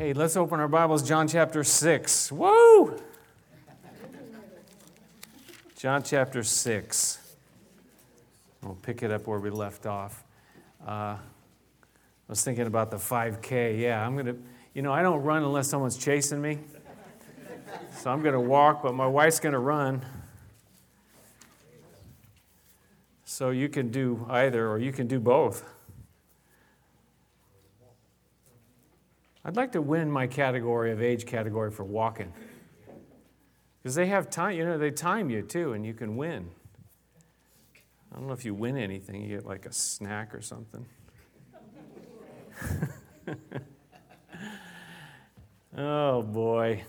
Hey, let's open our Bibles, John chapter 6. Woo! John chapter 6. We'll pick it up where we left off. Uh, I was thinking about the 5K. Yeah, I'm going to, you know, I don't run unless someone's chasing me. So I'm going to walk, but my wife's going to run. So you can do either, or you can do both. I'd like to win my category of age category for walking. Because they have time, you know, they time you too, and you can win. I don't know if you win anything, you get like a snack or something. oh boy.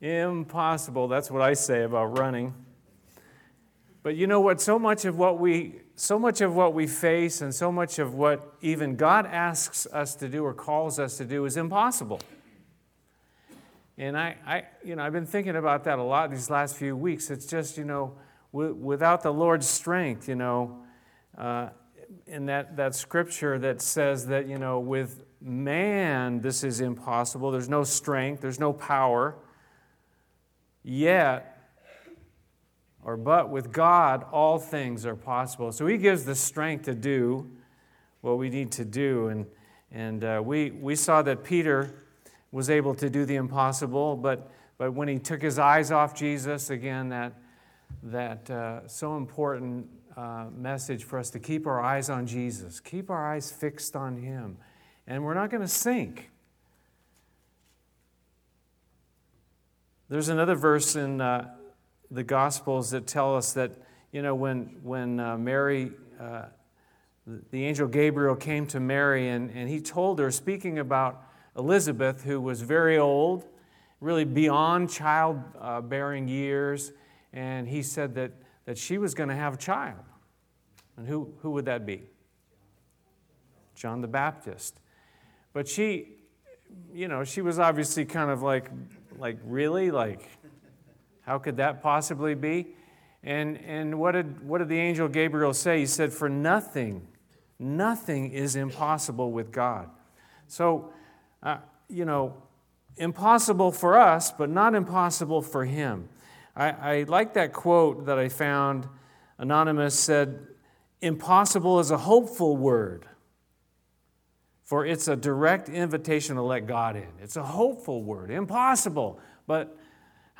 Impossible. That's what I say about running. But you know what? So much of what we so much of what we face and so much of what even God asks us to do or calls us to do is impossible. And I, I you know, I've been thinking about that a lot these last few weeks. It's just, you know, w- without the Lord's strength, you know, uh, in that, that scripture that says that, you know, with man this is impossible. There's no strength, there's no power. Yet, or but with God, all things are possible. So He gives the strength to do what we need to do. And, and uh, we, we saw that Peter was able to do the impossible, but, but when he took his eyes off Jesus, again, that, that uh, so important uh, message for us to keep our eyes on Jesus, keep our eyes fixed on Him. And we're not going to sink. There's another verse in uh, the Gospels that tell us that, you know, when, when uh, Mary, uh, the angel Gabriel came to Mary and, and he told her, speaking about Elizabeth, who was very old, really beyond childbearing years, and he said that, that she was going to have a child. And who, who would that be? John the Baptist. But she, you know, she was obviously kind of like, like, really? Like, how could that possibly be? And, and what, did, what did the angel Gabriel say? He said, For nothing, nothing is impossible with God. So, uh, you know, impossible for us, but not impossible for him. I, I like that quote that I found. Anonymous said, Impossible is a hopeful word, for it's a direct invitation to let God in. It's a hopeful word. Impossible, but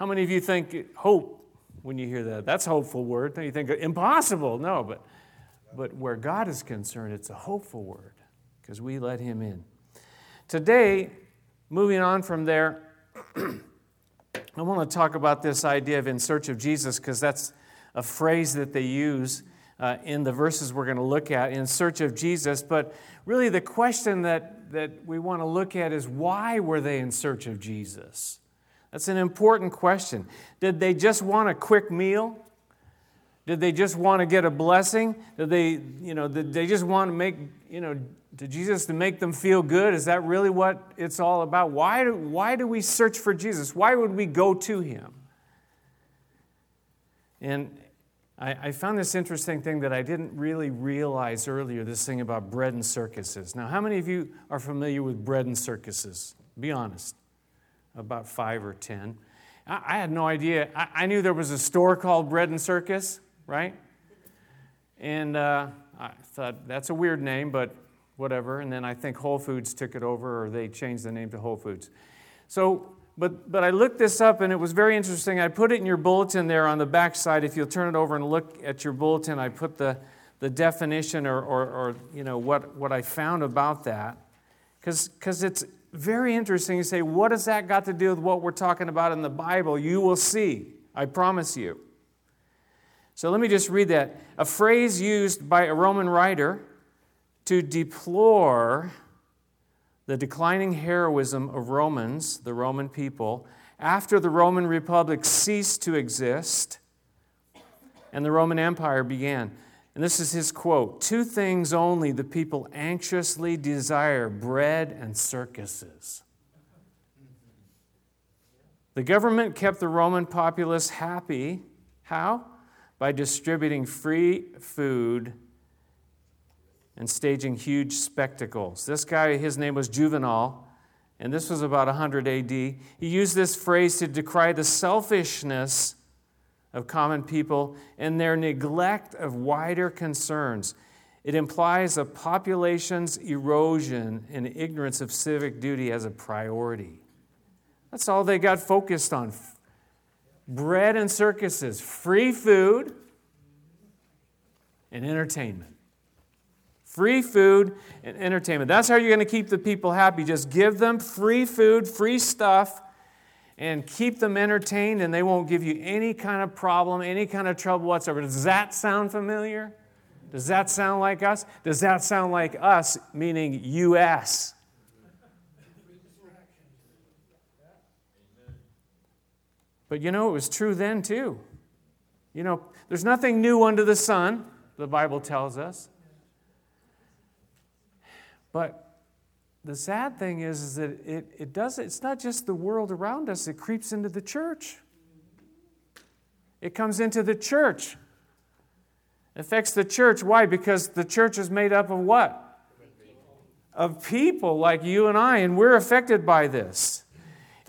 how many of you think hope when you hear that? That's a hopeful word. You think impossible. No, but, but where God is concerned, it's a hopeful word because we let Him in. Today, moving on from there, I want to talk about this idea of in search of Jesus because that's a phrase that they use uh, in the verses we're going to look at in search of Jesus. But really, the question that, that we want to look at is why were they in search of Jesus? That's an important question. Did they just want a quick meal? Did they just want to get a blessing? Did they, you know, did they just want to make, you know, to Jesus to make them feel good? Is that really what it's all about? Why do, why do we search for Jesus? Why would we go to him? And I, I found this interesting thing that I didn't really realize earlier this thing about bread and circuses. Now, how many of you are familiar with bread and circuses? Be honest about five or ten. I, I had no idea. I, I, knew there was a store called Bread and Circus, right? And uh, I thought, that's a weird name, but whatever. And then I think Whole Foods took it over or they changed the name to Whole Foods. So, but, but I looked this up and it was very interesting. I put it in your bulletin there on the back side. If you'll turn it over and look at your bulletin, I put the, the definition or, or, or you know, what, what I found about that. Because it's, very interesting. You say, what has that got to do with what we're talking about in the Bible? You will see. I promise you. So let me just read that. A phrase used by a Roman writer to deplore the declining heroism of Romans, the Roman people, after the Roman Republic ceased to exist and the Roman Empire began. And this is his quote Two things only the people anxiously desire bread and circuses. The government kept the Roman populace happy. How? By distributing free food and staging huge spectacles. This guy, his name was Juvenal, and this was about 100 AD. He used this phrase to decry the selfishness of common people and their neglect of wider concerns. It implies a population's erosion and ignorance of civic duty as a priority. That's all they got focused on bread and circuses, free food and entertainment. Free food and entertainment. That's how you're going to keep the people happy. Just give them free food, free stuff, and keep them entertained, and they won't give you any kind of problem, any kind of trouble whatsoever. Does that sound familiar? Does that sound like us? Does that sound like us, meaning U.S.? But you know, it was true then too. You know, there's nothing new under the sun, the Bible tells us. But the sad thing is, is that it, it does it's not just the world around us, it creeps into the church. It comes into the church. It affects the church. Why? Because the church is made up of what? Of people like you and I, and we're affected by this.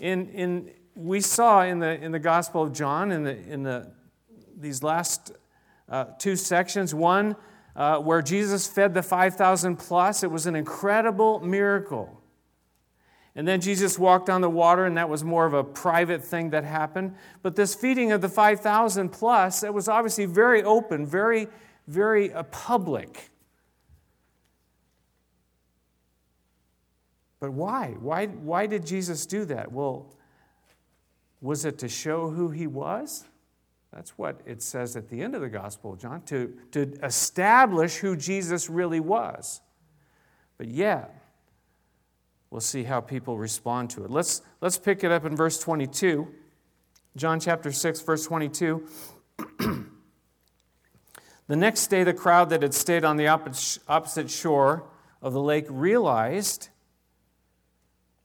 In, in, we saw in the, in the Gospel of John, in, the, in the, these last uh, two sections, one uh, where Jesus fed the 5,000 plus, it was an incredible miracle. And then Jesus walked on the water, and that was more of a private thing that happened. But this feeding of the 5,000 plus, it was obviously very open, very, very uh, public. But why? why? Why did Jesus do that? Well, was it to show who he was? That's what it says at the end of the Gospel of John, to, to establish who Jesus really was. But yeah, we'll see how people respond to it. Let's, let's pick it up in verse 22. John chapter 6, verse 22. the next day, the crowd that had stayed on the opposite shore of the lake realized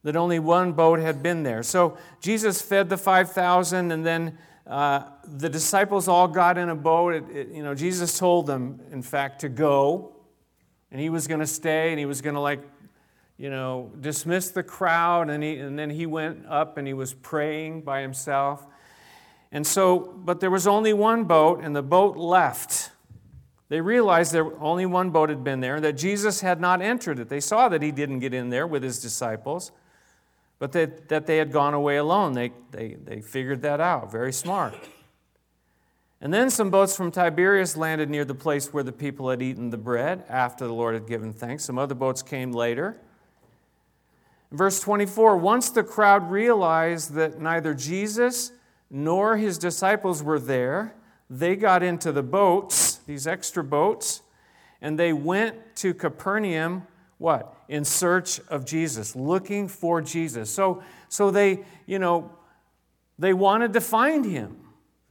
that only one boat had been there. So Jesus fed the 5,000, and then uh, the disciples all got in a boat. It, it, you know, Jesus told them, in fact, to go, and he was going to stay, and he was going to, like, you know, dismiss the crowd, and, he, and then he went up and he was praying by himself. And so, but there was only one boat, and the boat left. They realized there only one boat had been there, that Jesus had not entered it. They saw that he didn't get in there with his disciples but that, that they had gone away alone. They, they, they figured that out. Very smart. And then some boats from Tiberias landed near the place where the people had eaten the bread after the Lord had given thanks. Some other boats came later. Verse 24 Once the crowd realized that neither Jesus nor his disciples were there, they got into the boats, these extra boats, and they went to Capernaum what? In search of Jesus, looking for Jesus. So, so they, you know, they wanted to find him.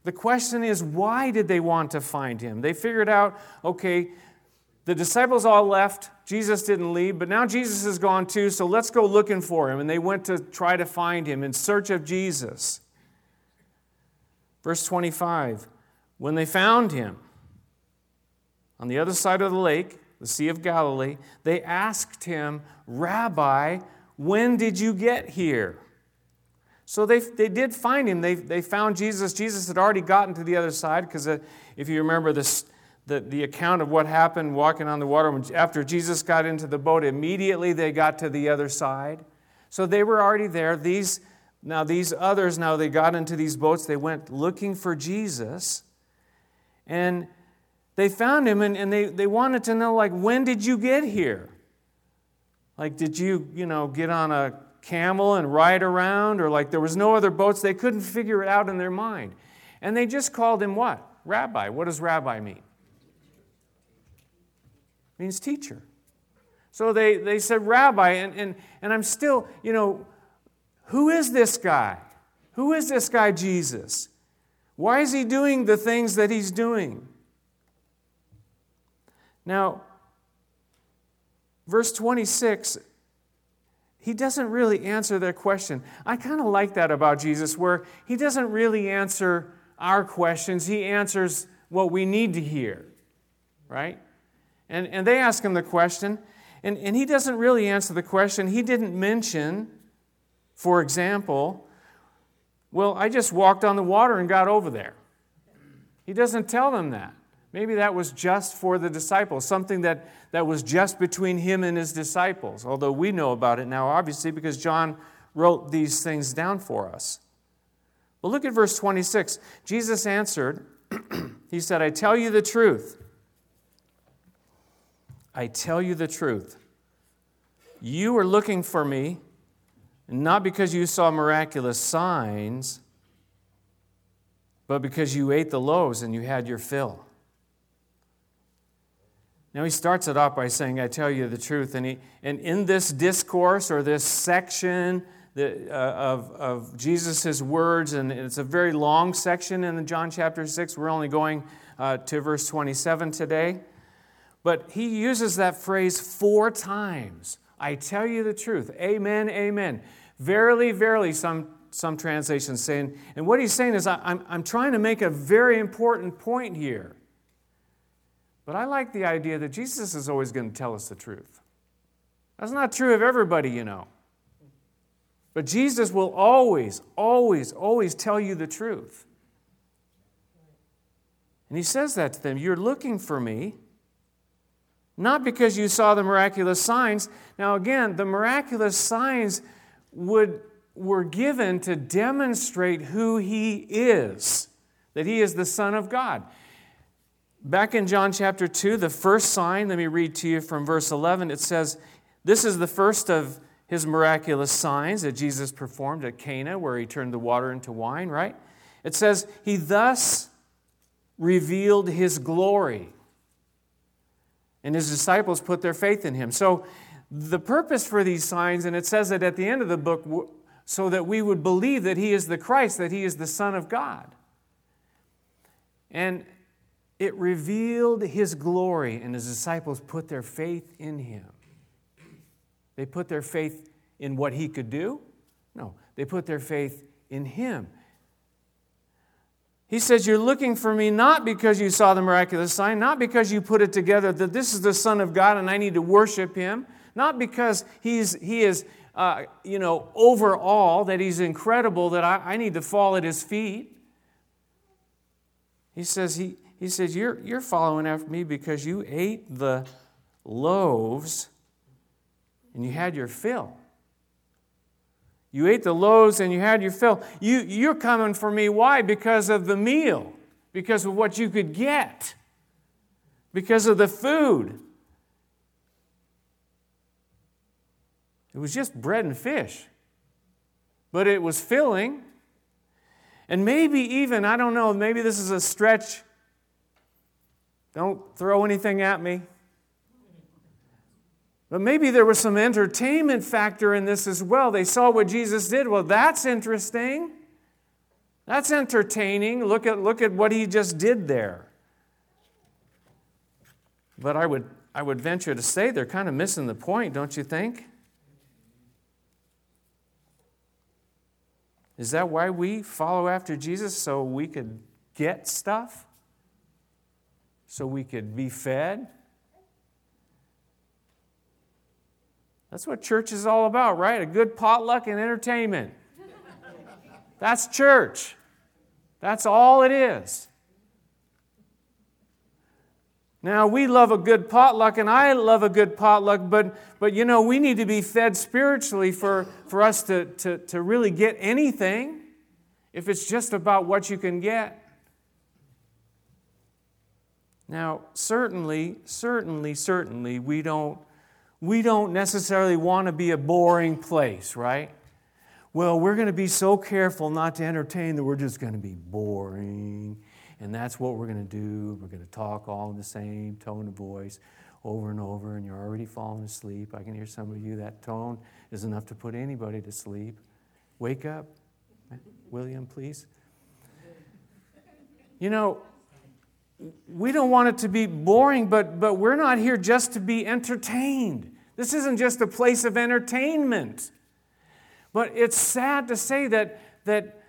The question is, why did they want to find him? They figured out, okay, the disciples all left. Jesus didn't leave, but now Jesus is gone too, so let's go looking for him. And they went to try to find him in search of Jesus. Verse 25 When they found him on the other side of the lake, the Sea of Galilee, they asked him, Rabbi, when did you get here? So they, they did find him. They, they found Jesus. Jesus had already gotten to the other side because uh, if you remember this, the, the account of what happened walking on the water, after Jesus got into the boat, immediately they got to the other side. So they were already there. These, now, these others, now they got into these boats, they went looking for Jesus. And they found him and, and they, they wanted to know, like, when did you get here? Like, did you, you know, get on a camel and ride around? Or like there was no other boats? They couldn't figure it out in their mind. And they just called him what? Rabbi. What does rabbi mean? It means teacher. So they, they said rabbi, and, and, and I'm still, you know, who is this guy? Who is this guy, Jesus? Why is he doing the things that he's doing? Now, verse 26, he doesn't really answer their question. I kind of like that about Jesus, where he doesn't really answer our questions, he answers what we need to hear, right? And, and they ask him the question, and, and he doesn't really answer the question. He didn't mention For example, well, I just walked on the water and got over there. He doesn't tell them that. Maybe that was just for the disciples, something that, that was just between him and his disciples, although we know about it now, obviously, because John wrote these things down for us. But look at verse 26. Jesus answered, He said, I tell you the truth. I tell you the truth. You are looking for me, not because you saw miraculous signs, but because you ate the loaves and you had your fill. Now he starts it off by saying, I tell you the truth. And, he, and in this discourse or this section the, uh, of, of Jesus' words, and it's a very long section in John chapter 6, we're only going uh, to verse 27 today. But he uses that phrase four times. I tell you the truth. Amen, amen. Verily, verily, some, some translations saying. And what he's saying is, I, I'm, I'm trying to make a very important point here. But I like the idea that Jesus is always going to tell us the truth. That's not true of everybody, you know. But Jesus will always, always, always tell you the truth. And he says that to them You're looking for me, not because you saw the miraculous signs. Now, again, the miraculous signs would, were given to demonstrate who he is, that he is the Son of God. Back in John chapter 2, the first sign, let me read to you from verse 11. It says, This is the first of his miraculous signs that Jesus performed at Cana, where he turned the water into wine, right? It says, He thus revealed his glory. And his disciples put their faith in him. So, the purpose for these signs, and it says it at the end of the book, so that we would believe that he is the Christ, that he is the Son of God. And it revealed his glory, and his disciples put their faith in him. They put their faith in what he could do? No, they put their faith in him. He says, You're looking for me not because you saw the miraculous sign, not because you put it together that this is the Son of God and I need to worship him, not because he's, he is, uh, you know, over all, that he's incredible, that I, I need to fall at his feet. He says, he, he says, you're, you're following after me because you ate the loaves and you had your fill. You ate the loaves and you had your fill. You, you're coming for me. Why? Because of the meal, because of what you could get, because of the food. It was just bread and fish, but it was filling. And maybe even, I don't know, maybe this is a stretch don't throw anything at me. But maybe there was some entertainment factor in this as well. They saw what Jesus did. Well, that's interesting. That's entertaining. Look at, look at what he just did there. But I would, I would venture to say they're kind of missing the point, don't you think? Is that why we follow after Jesus? So we could get stuff? So we could be fed. That's what church is all about, right? A good potluck and entertainment. That's church. That's all it is. Now, we love a good potluck, and I love a good potluck, but, but you know, we need to be fed spiritually for, for us to, to, to really get anything if it's just about what you can get. Now, certainly, certainly, certainly, we don't, we don't necessarily want to be a boring place, right? Well, we're going to be so careful not to entertain that we're just going to be boring. And that's what we're going to do. We're going to talk all in the same tone of voice over and over, and you're already falling asleep. I can hear some of you, that tone is enough to put anybody to sleep. Wake up, William, please. You know, we don't want it to be boring, but, but we're not here just to be entertained. This isn't just a place of entertainment. But it's sad to say that, that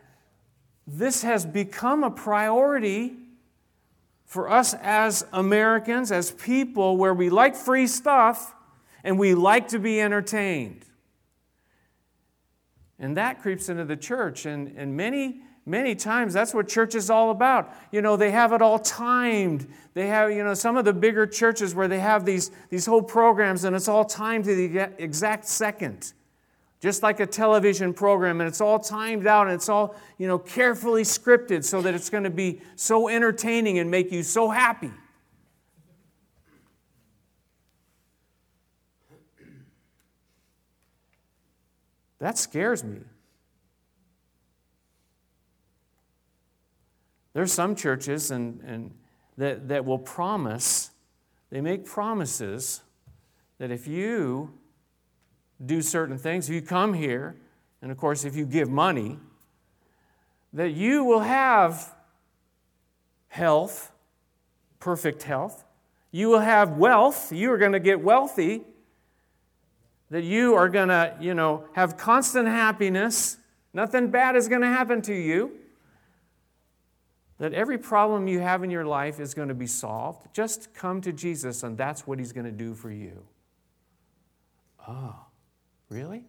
this has become a priority for us as Americans, as people, where we like free stuff and we like to be entertained. And that creeps into the church. And, and many, many times that's what church is all about. You know, they have it all timed. They have, you know, some of the bigger churches where they have these, these whole programs and it's all timed to the exact second. Just like a television program, and it's all timed out and it's all, you know, carefully scripted so that it's going to be so entertaining and make you so happy. That scares me. There's some churches and, and that, that will promise, they make promises that if you do certain things, if you come here, and of course, if you give money, that you will have health, perfect health. You will have wealth. You are going to get wealthy that you are going to, you know, have constant happiness. Nothing bad is going to happen to you. That every problem you have in your life is going to be solved. Just come to Jesus, and that's what He's going to do for you. Oh, really?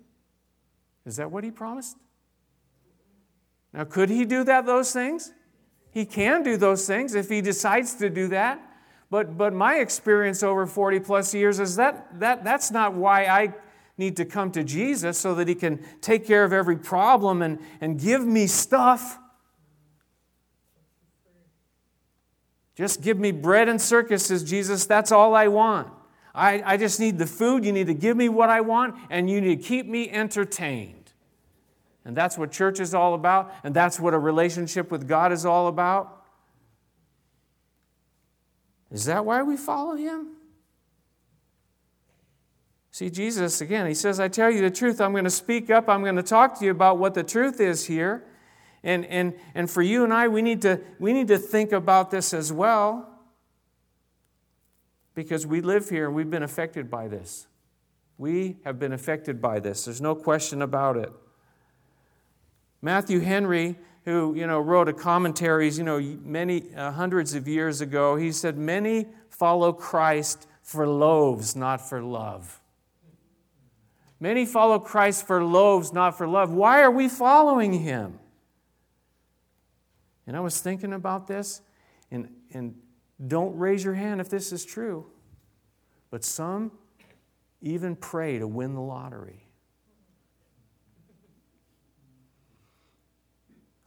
Is that what He promised? Now, could He do that, those things? He can do those things if He decides to do that. But, but my experience over 40 plus years is that, that that's not why I need to come to Jesus so that He can take care of every problem and, and give me stuff. Just give me bread and circuses, Jesus. That's all I want. I, I just need the food. You need to give me what I want, and you need to keep me entertained. And that's what church is all about, and that's what a relationship with God is all about. Is that why we follow Him? See, Jesus, again, he says, I tell you the truth. I'm going to speak up. I'm going to talk to you about what the truth is here. And, and, and for you and I, we need, to, we need to think about this as well because we live here and we've been affected by this. We have been affected by this. There's no question about it. Matthew Henry, who you know wrote a commentaries, you know, many uh, hundreds of years ago, he said, "Many follow Christ for loaves, not for love." Many follow Christ for loaves, not for love. Why are we following him? And I was thinking about this, and, and don't raise your hand if this is true, but some even pray to win the lottery.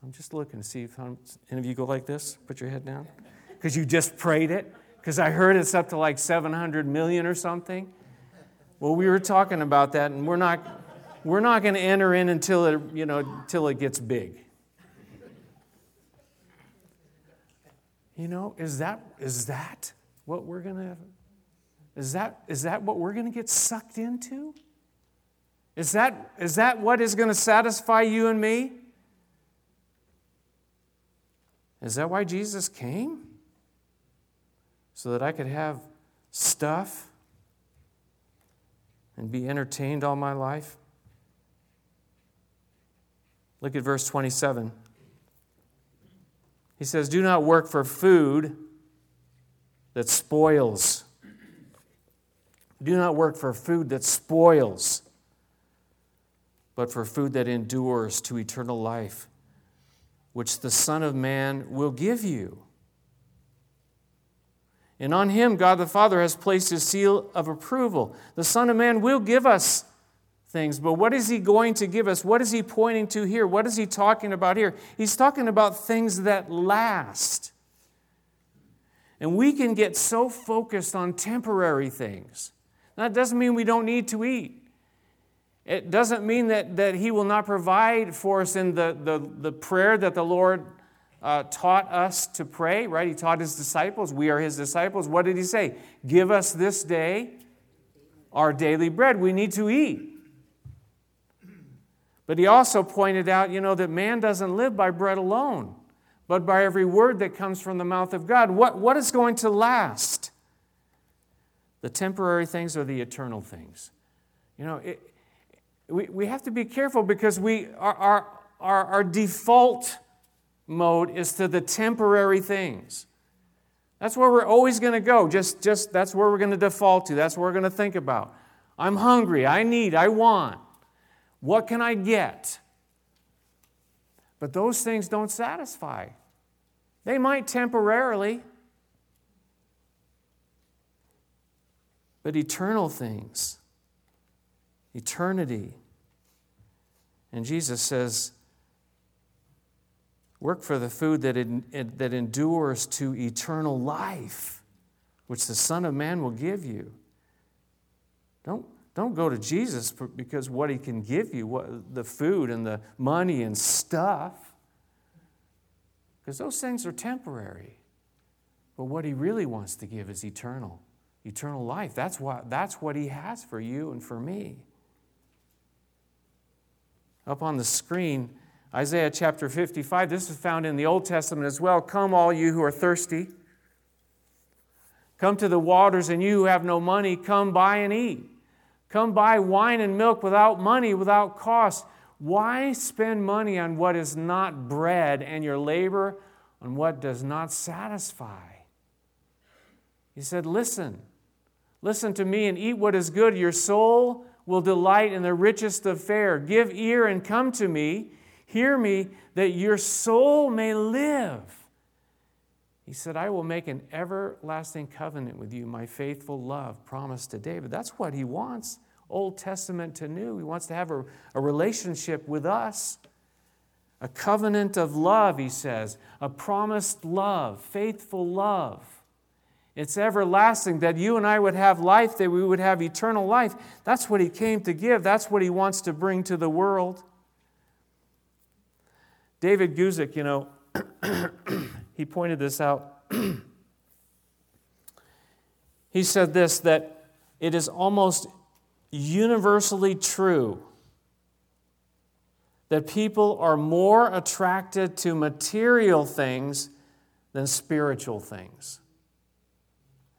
I'm just looking to see if I'm, any of you go like this. Put your head down. Because you just prayed it. Because I heard it's up to like 700 million or something. Well, we were talking about that, and we're not, we're not going to enter in until it, you know, until it gets big. You know, is that, is that what we're going to, is that, is that what we're going to get sucked into? Is that, is that what is going to satisfy you and me? Is that why Jesus came? So that I could have stuff and be entertained all my life? Look at verse 27. He says, Do not work for food that spoils. Do not work for food that spoils, but for food that endures to eternal life, which the Son of Man will give you. And on him, God the Father has placed his seal of approval. The Son of Man will give us things, but what is he going to give us? What is he pointing to here? What is he talking about here? He's talking about things that last. And we can get so focused on temporary things. That doesn't mean we don't need to eat. It doesn't mean that, that he will not provide for us in the, the, the prayer that the Lord uh, taught us to pray, right? He taught his disciples. We are his disciples. What did he say? Give us this day our daily bread. We need to eat. But he also pointed out, you know, that man doesn't live by bread alone, but by every word that comes from the mouth of God. What, what is going to last? The temporary things or the eternal things? You know, it, we, we have to be careful because we, our, our, our, our default mode is to the temporary things. That's where we're always going to go. Just, just that's where we're going to default to. That's what we're going to think about. I'm hungry. I need. I want. What can I get? But those things don't satisfy. They might temporarily, but eternal things, eternity. And Jesus says, Work for the food that, that endures to eternal life, which the Son of Man will give you. Don't, don't go to Jesus because what he can give you, what, the food and the money and stuff, because those things are temporary. But what he really wants to give is eternal, eternal life. That's what, that's what he has for you and for me. Up on the screen, Isaiah chapter 55. This is found in the Old Testament as well. Come, all you who are thirsty. Come to the waters, and you who have no money, come buy and eat. Come buy wine and milk without money, without cost. Why spend money on what is not bread and your labor on what does not satisfy? He said, Listen, listen to me and eat what is good. Your soul will delight in the richest of fare. Give ear and come to me. Hear me, that your soul may live. He said, I will make an everlasting covenant with you, my faithful love promised to David. That's what he wants, Old Testament to New. He wants to have a, a relationship with us. A covenant of love, he says, a promised love, faithful love. It's everlasting that you and I would have life, that we would have eternal life. That's what he came to give, that's what he wants to bring to the world. David Guzik, you know, he pointed this out. he said this that it is almost universally true that people are more attracted to material things than spiritual things.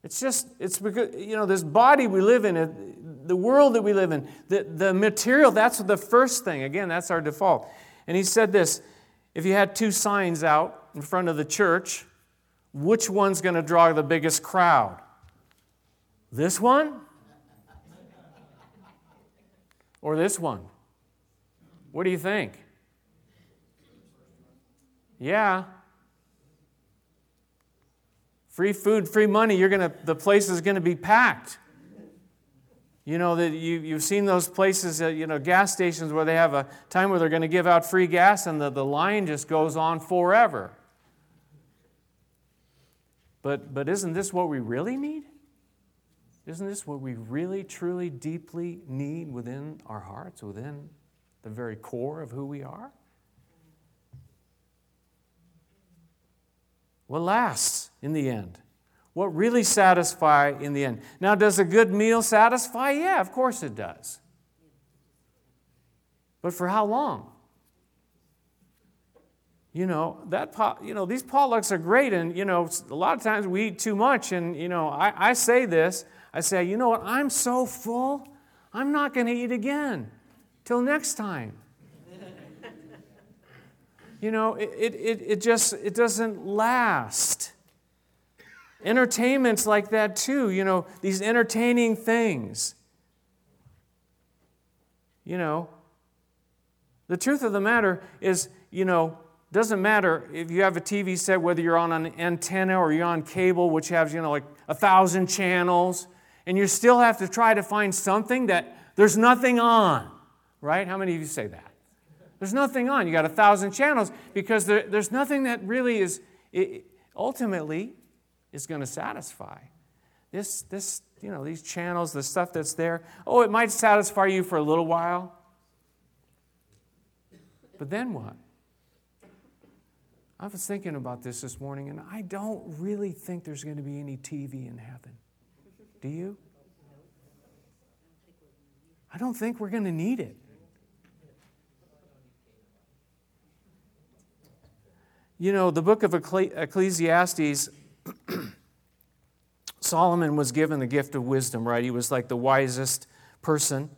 It's just, it's because, you know, this body we live in, the world that we live in, the, the material, that's the first thing. Again, that's our default. And he said this if you had two signs out in front of the church, which one's going to draw the biggest crowd? This one? Or this one? What do you think? Yeah. Free food, free money, you're gonna the place is gonna be packed. You know that you, you've seen those places, uh, you know, gas stations where they have a time where they're going to give out free gas and the, the line just goes on forever. But, but isn't this what we really need? Isn't this what we really, truly, deeply need within our hearts, within the very core of who we are? What lasts in the end? what really satisfy in the end. Now, does a good meal satisfy? Yeah, of course it does. But for how long? You know, that you know, these potlucks are great, and you know, a lot of times we eat too much, and you know, I, I say this, I say, you know what, I'm so full, I'm not gonna eat again till next time. you know, it, it, it just it doesn't last. Entertainment's like that too, you know, these entertaining things. You know, the truth of the matter is, you know, doesn't matter if you have a TV set, whether you're on an antenna or you're on cable, which has, you know, like a thousand channels, and you still have to try to find something that there's nothing on, right? How many of you say that? There's nothing on. You got a thousand channels because there, there's nothing that really is, it, ultimately, is going to satisfy. This, this, you know, these channels, the stuff that's there, oh, it might satisfy you for a little while. But then what? I was thinking about this this morning, and I don't really think there's going to be any TV in heaven. Do you? I don't think we're going to need it. You know, the book of Ecclesiastes Solomon was given the gift of wisdom, right? He was like the wisest person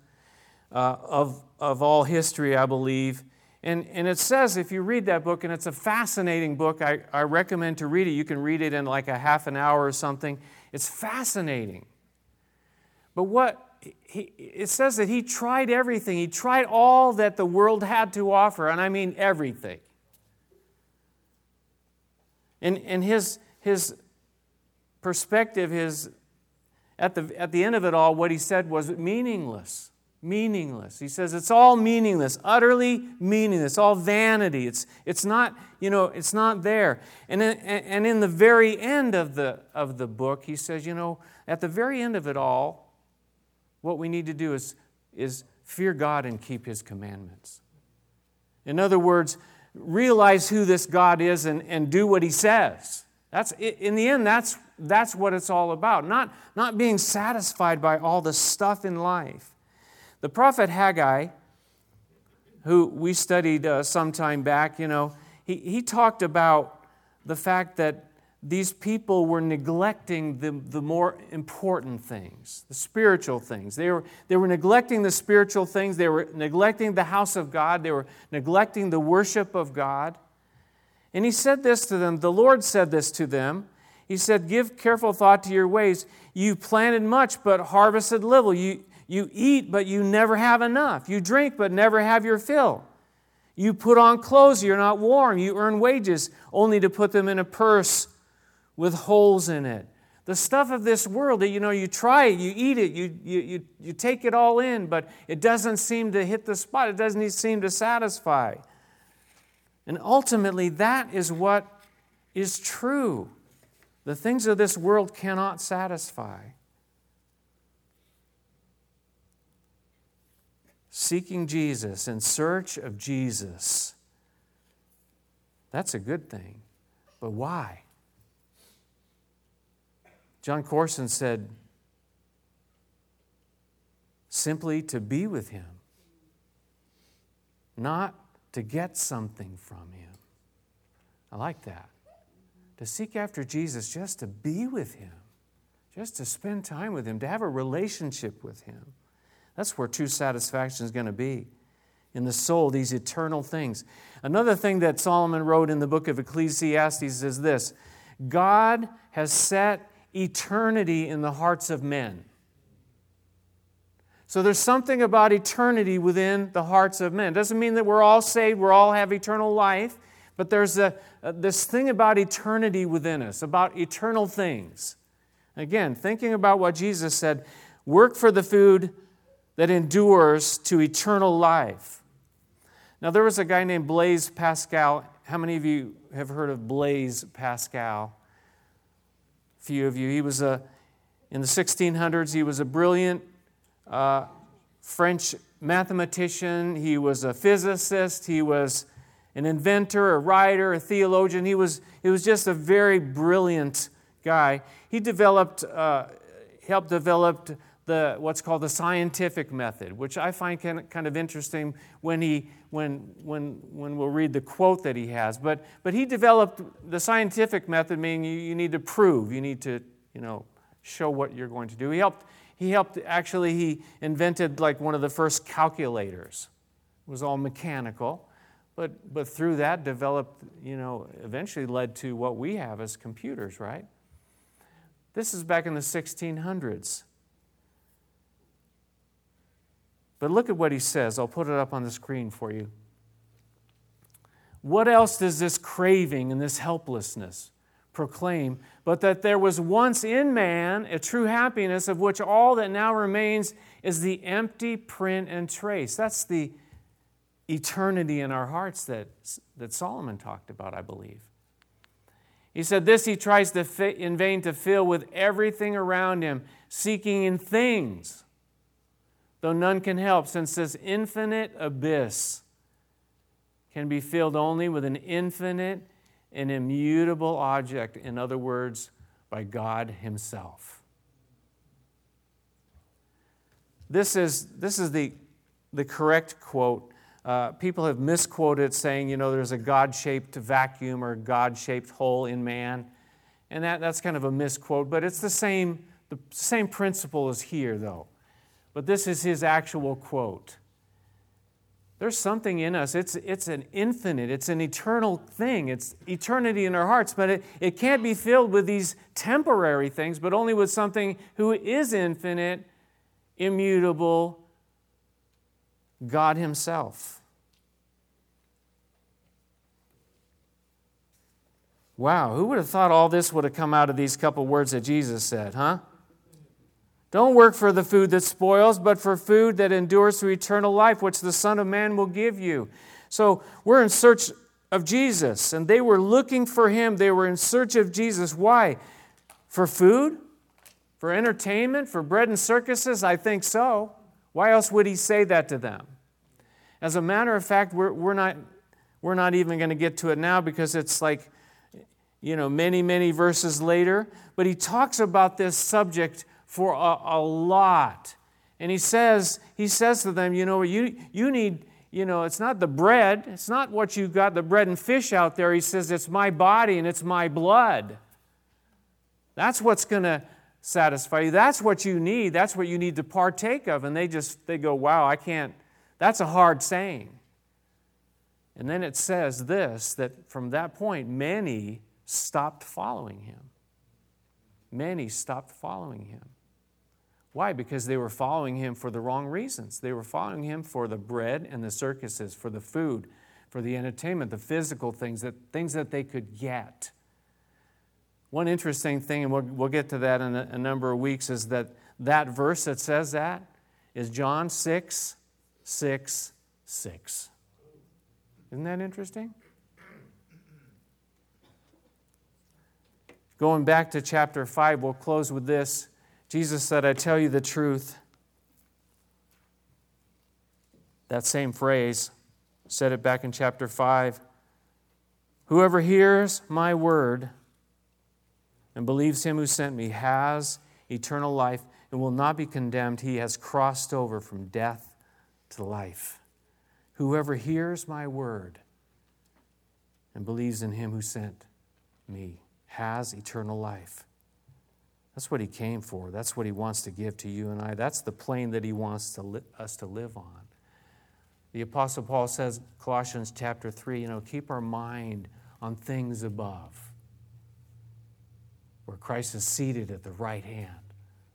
uh, of, of all history, I believe. And, and it says, if you read that book, and it's a fascinating book, I, I recommend to read it. You can read it in like a half an hour or something. It's fascinating. But what he, it says that he tried everything, he tried all that the world had to offer, and I mean everything. And, and his, his perspective, his, at, the, at the end of it all, what he said was meaningless. Meaningless. He says it's all meaningless, utterly meaningless, all vanity. It's, it's not, you know, it's not there. And in, and in the very end of the, of the book, he says, you know, at the very end of it all, what we need to do is, is fear God and keep his commandments. In other words, realize who this God is and, and do what he says. That's, in the end, that's, that's what it's all about. Not, not being satisfied by all the stuff in life. The prophet Haggai, who we studied uh, some time back, you know, he, he talked about the fact that these people were neglecting the, the more important things, the spiritual things. They were, they were neglecting the spiritual things. They were neglecting the house of God. They were neglecting the worship of God. And he said this to them. The Lord said this to them. He said, Give careful thought to your ways. You planted much, but harvested little. You, you eat, but you never have enough. You drink, but never have your fill. You put on clothes, you're not warm. You earn wages, only to put them in a purse with holes in it. The stuff of this world that you know, you try it, you eat it, you, you, you, you take it all in, but it doesn't seem to hit the spot, it doesn't seem to satisfy. And ultimately, that is what is true. The things of this world cannot satisfy. Seeking Jesus, in search of Jesus, that's a good thing. But why? Jon Courson said, simply to be with Him, not to get something from Him. I like that. To seek after Jesus, just to be with Him, just to spend time with Him, to have a relationship with Him. That's where true satisfaction is going to be. In the soul, these eternal things. Another thing that Solomon wrote in the book of Ecclesiastes is this God has set eternity in the hearts of men. So there's something about eternity within the hearts of men. Doesn't mean that we're all saved, we all have eternal life, but there's a, a, this thing about eternity within us, about eternal things. Again, thinking about what Jesus said work for the food that endures to eternal life. Now, there was a guy named Blaise Pascal. How many of you have heard of Blaise Pascal? Few of you. He was a, in the 1600s, he was a brilliant uh, French mathematician. He was a physicist. He was an inventor, a writer, a theologian. He was, he was just a very brilliant guy. He developed, uh, helped develop the, what's called the scientific method, which I find kind of interesting when, he, when, when, when we'll read the quote that he has. But, but he developed the scientific method, meaning you, you need to prove, you need to you know, show what you're going to do. He helped, he helped, actually, he invented like one of the first calculators. It was all mechanical, but, but through that developed, you know, eventually led to what we have as computers, right? This is back in the 1600s. But look at what he says. I'll put it up on the screen for you. What else does this craving and this helplessness proclaim but that there was once in man a true happiness of which all that now remains is the empty print and trace? That's the eternity in our hearts that, that Solomon talked about, I believe. He said, This he tries to fit in vain to fill with everything around him, seeking in things though none can help, since this infinite abyss can be filled only with an infinite and immutable object, in other words, by God Himself. This is, this is the, the correct quote. Uh, people have misquoted saying, you know, there's a God shaped vacuum or God shaped hole in man. And that, that's kind of a misquote, but it's the same, the same principle as here, though but this is his actual quote. There's something in us. It's, it's an infinite, it's an eternal thing. It's eternity in our hearts, but it, it can't be filled with these temporary things, but only with something who is infinite, immutable, God Himself. Wow, who would have thought all this would have come out of these couple words that Jesus said, huh? Don't work for the food that spoils, but for food that endures to eternal life, which the Son of Man will give you. So we're in search of Jesus, and they were looking for him. They were in search of Jesus. Why? For food? For entertainment? For bread and circuses? I think so. Why else would he say that to them? As a matter of fact, we're, we're, not, we're not even going to get to it now because it's like, you know, many, many verses later. But he talks about this subject for a, a lot. And he says, he says to them, you know, you, you need, you know, it's not the bread, it's not what you've got, the bread and fish out there. He says, it's my body and it's my blood. That's what's going to satisfy you. That's what you need. That's what you need to partake of. And they just they go, "Wow, I can't." That's a hard saying. And then it says this that from that point many stopped following him. Many stopped following him. Why? Because they were following him for the wrong reasons. They were following him for the bread and the circuses, for the food, for the entertainment, the physical things that things that they could get. One interesting thing, and we'll, we'll get to that in a, a number of weeks, is that that verse that says that is John 6, 6, 6. Isn't that interesting? Going back to chapter 5, we'll close with this. Jesus said, I tell you the truth. That same phrase, said it back in chapter 5. Whoever hears my word and believes him who sent me has eternal life and will not be condemned. He has crossed over from death to life. Whoever hears my word and believes in him who sent me has eternal life. That's what he came for. That's what he wants to give to you and I. That's the plane that he wants to li- us to live on. The Apostle Paul says, Colossians chapter 3, you know, keep our mind on things above where Christ is seated at the right hand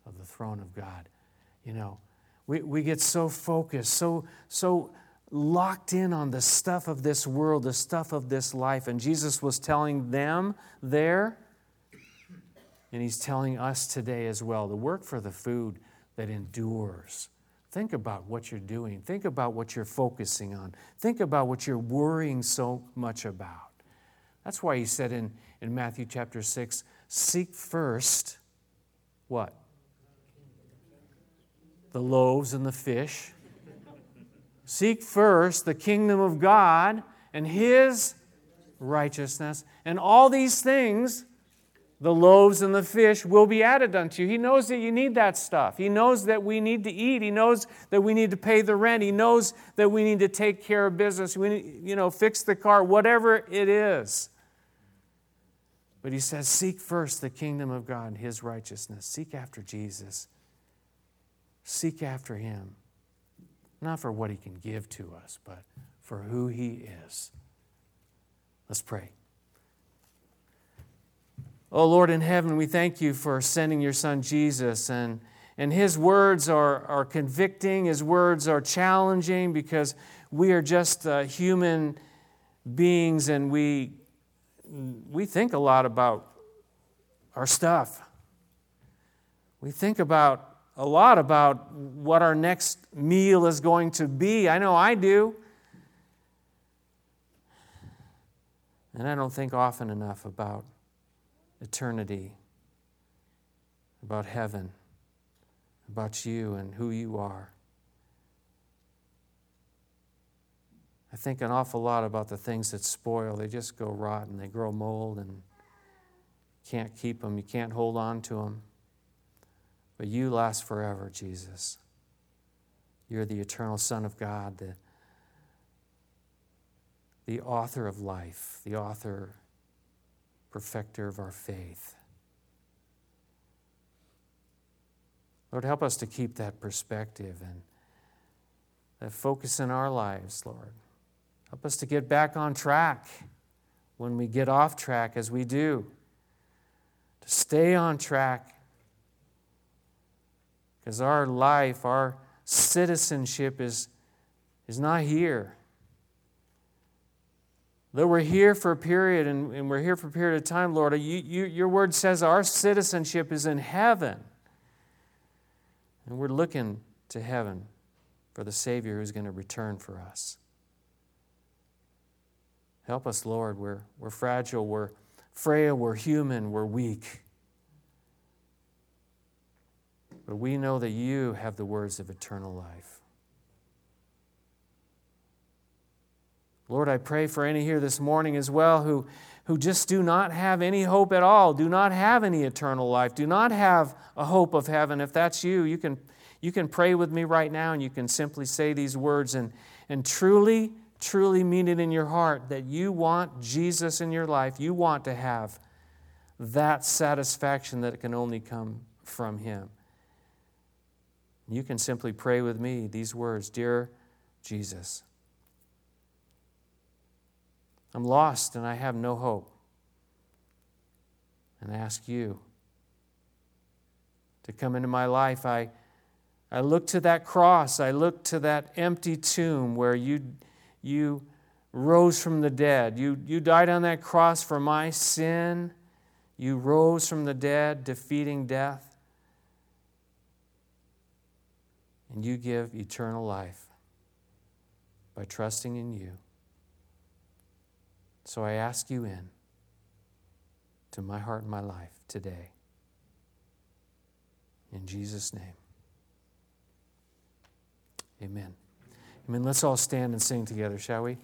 of the throne of God. You know, we, we get so focused, so, so locked in on the stuff of this world, the stuff of this life. And Jesus was telling them there, and He's telling us today as well to work for the food that endures. Think about what you're doing. Think about what you're focusing on. Think about what you're worrying so much about. That's why He said in, in Matthew chapter 6 Seek first what? The loaves and the fish. Seek first the kingdom of God and His righteousness, and all these things, the loaves and the fish, will be added unto you. He knows that you need that stuff. He knows that we need to eat. He knows that we need to pay the rent. He knows that we need to take care of business. We need, you know, fix the car, whatever it is. But he says, Seek first the kingdom of God and his righteousness. Seek after Jesus. Seek after him. Not for what he can give to us, but for who he is. Let's pray. Oh Lord in heaven, we thank you for sending your son Jesus. And, and his words are, are convicting, his words are challenging because we are just uh, human beings and we we think a lot about our stuff. We think about a lot about what our next meal is going to be. I know I do. And I don't think often enough about eternity, about heaven, about you and who you are. I think an awful lot about the things that spoil. They just go rotten, they grow mold, and can't keep them, you can't hold on to them. But you last forever, Jesus. You're the eternal Son of God, the, the author of life, the author, perfecter of our faith. Lord, help us to keep that perspective and that focus in our lives, Lord. Help us to get back on track when we get off track, as we do. To stay on track. Because our life, our citizenship is, is not here. Though we're here for a period and, and we're here for a period of time, Lord, you, you, your word says our citizenship is in heaven. And we're looking to heaven for the Savior who's going to return for us. Help us, Lord. We're, we're fragile, we're frail, we're human, we're weak. But we know that you have the words of eternal life. Lord, I pray for any here this morning as well who, who just do not have any hope at all, do not have any eternal life, do not have a hope of heaven. If that's you, you can, you can pray with me right now and you can simply say these words and, and truly, truly mean it in your heart that you want Jesus in your life. You want to have that satisfaction that can only come from Him. You can simply pray with me these words Dear Jesus, I'm lost and I have no hope. And I ask you to come into my life. I, I look to that cross, I look to that empty tomb where you, you rose from the dead. You, you died on that cross for my sin. You rose from the dead, defeating death. And you give eternal life by trusting in you. So I ask you in to my heart and my life today. In Jesus' name. Amen. Amen. Let's all stand and sing together, shall we?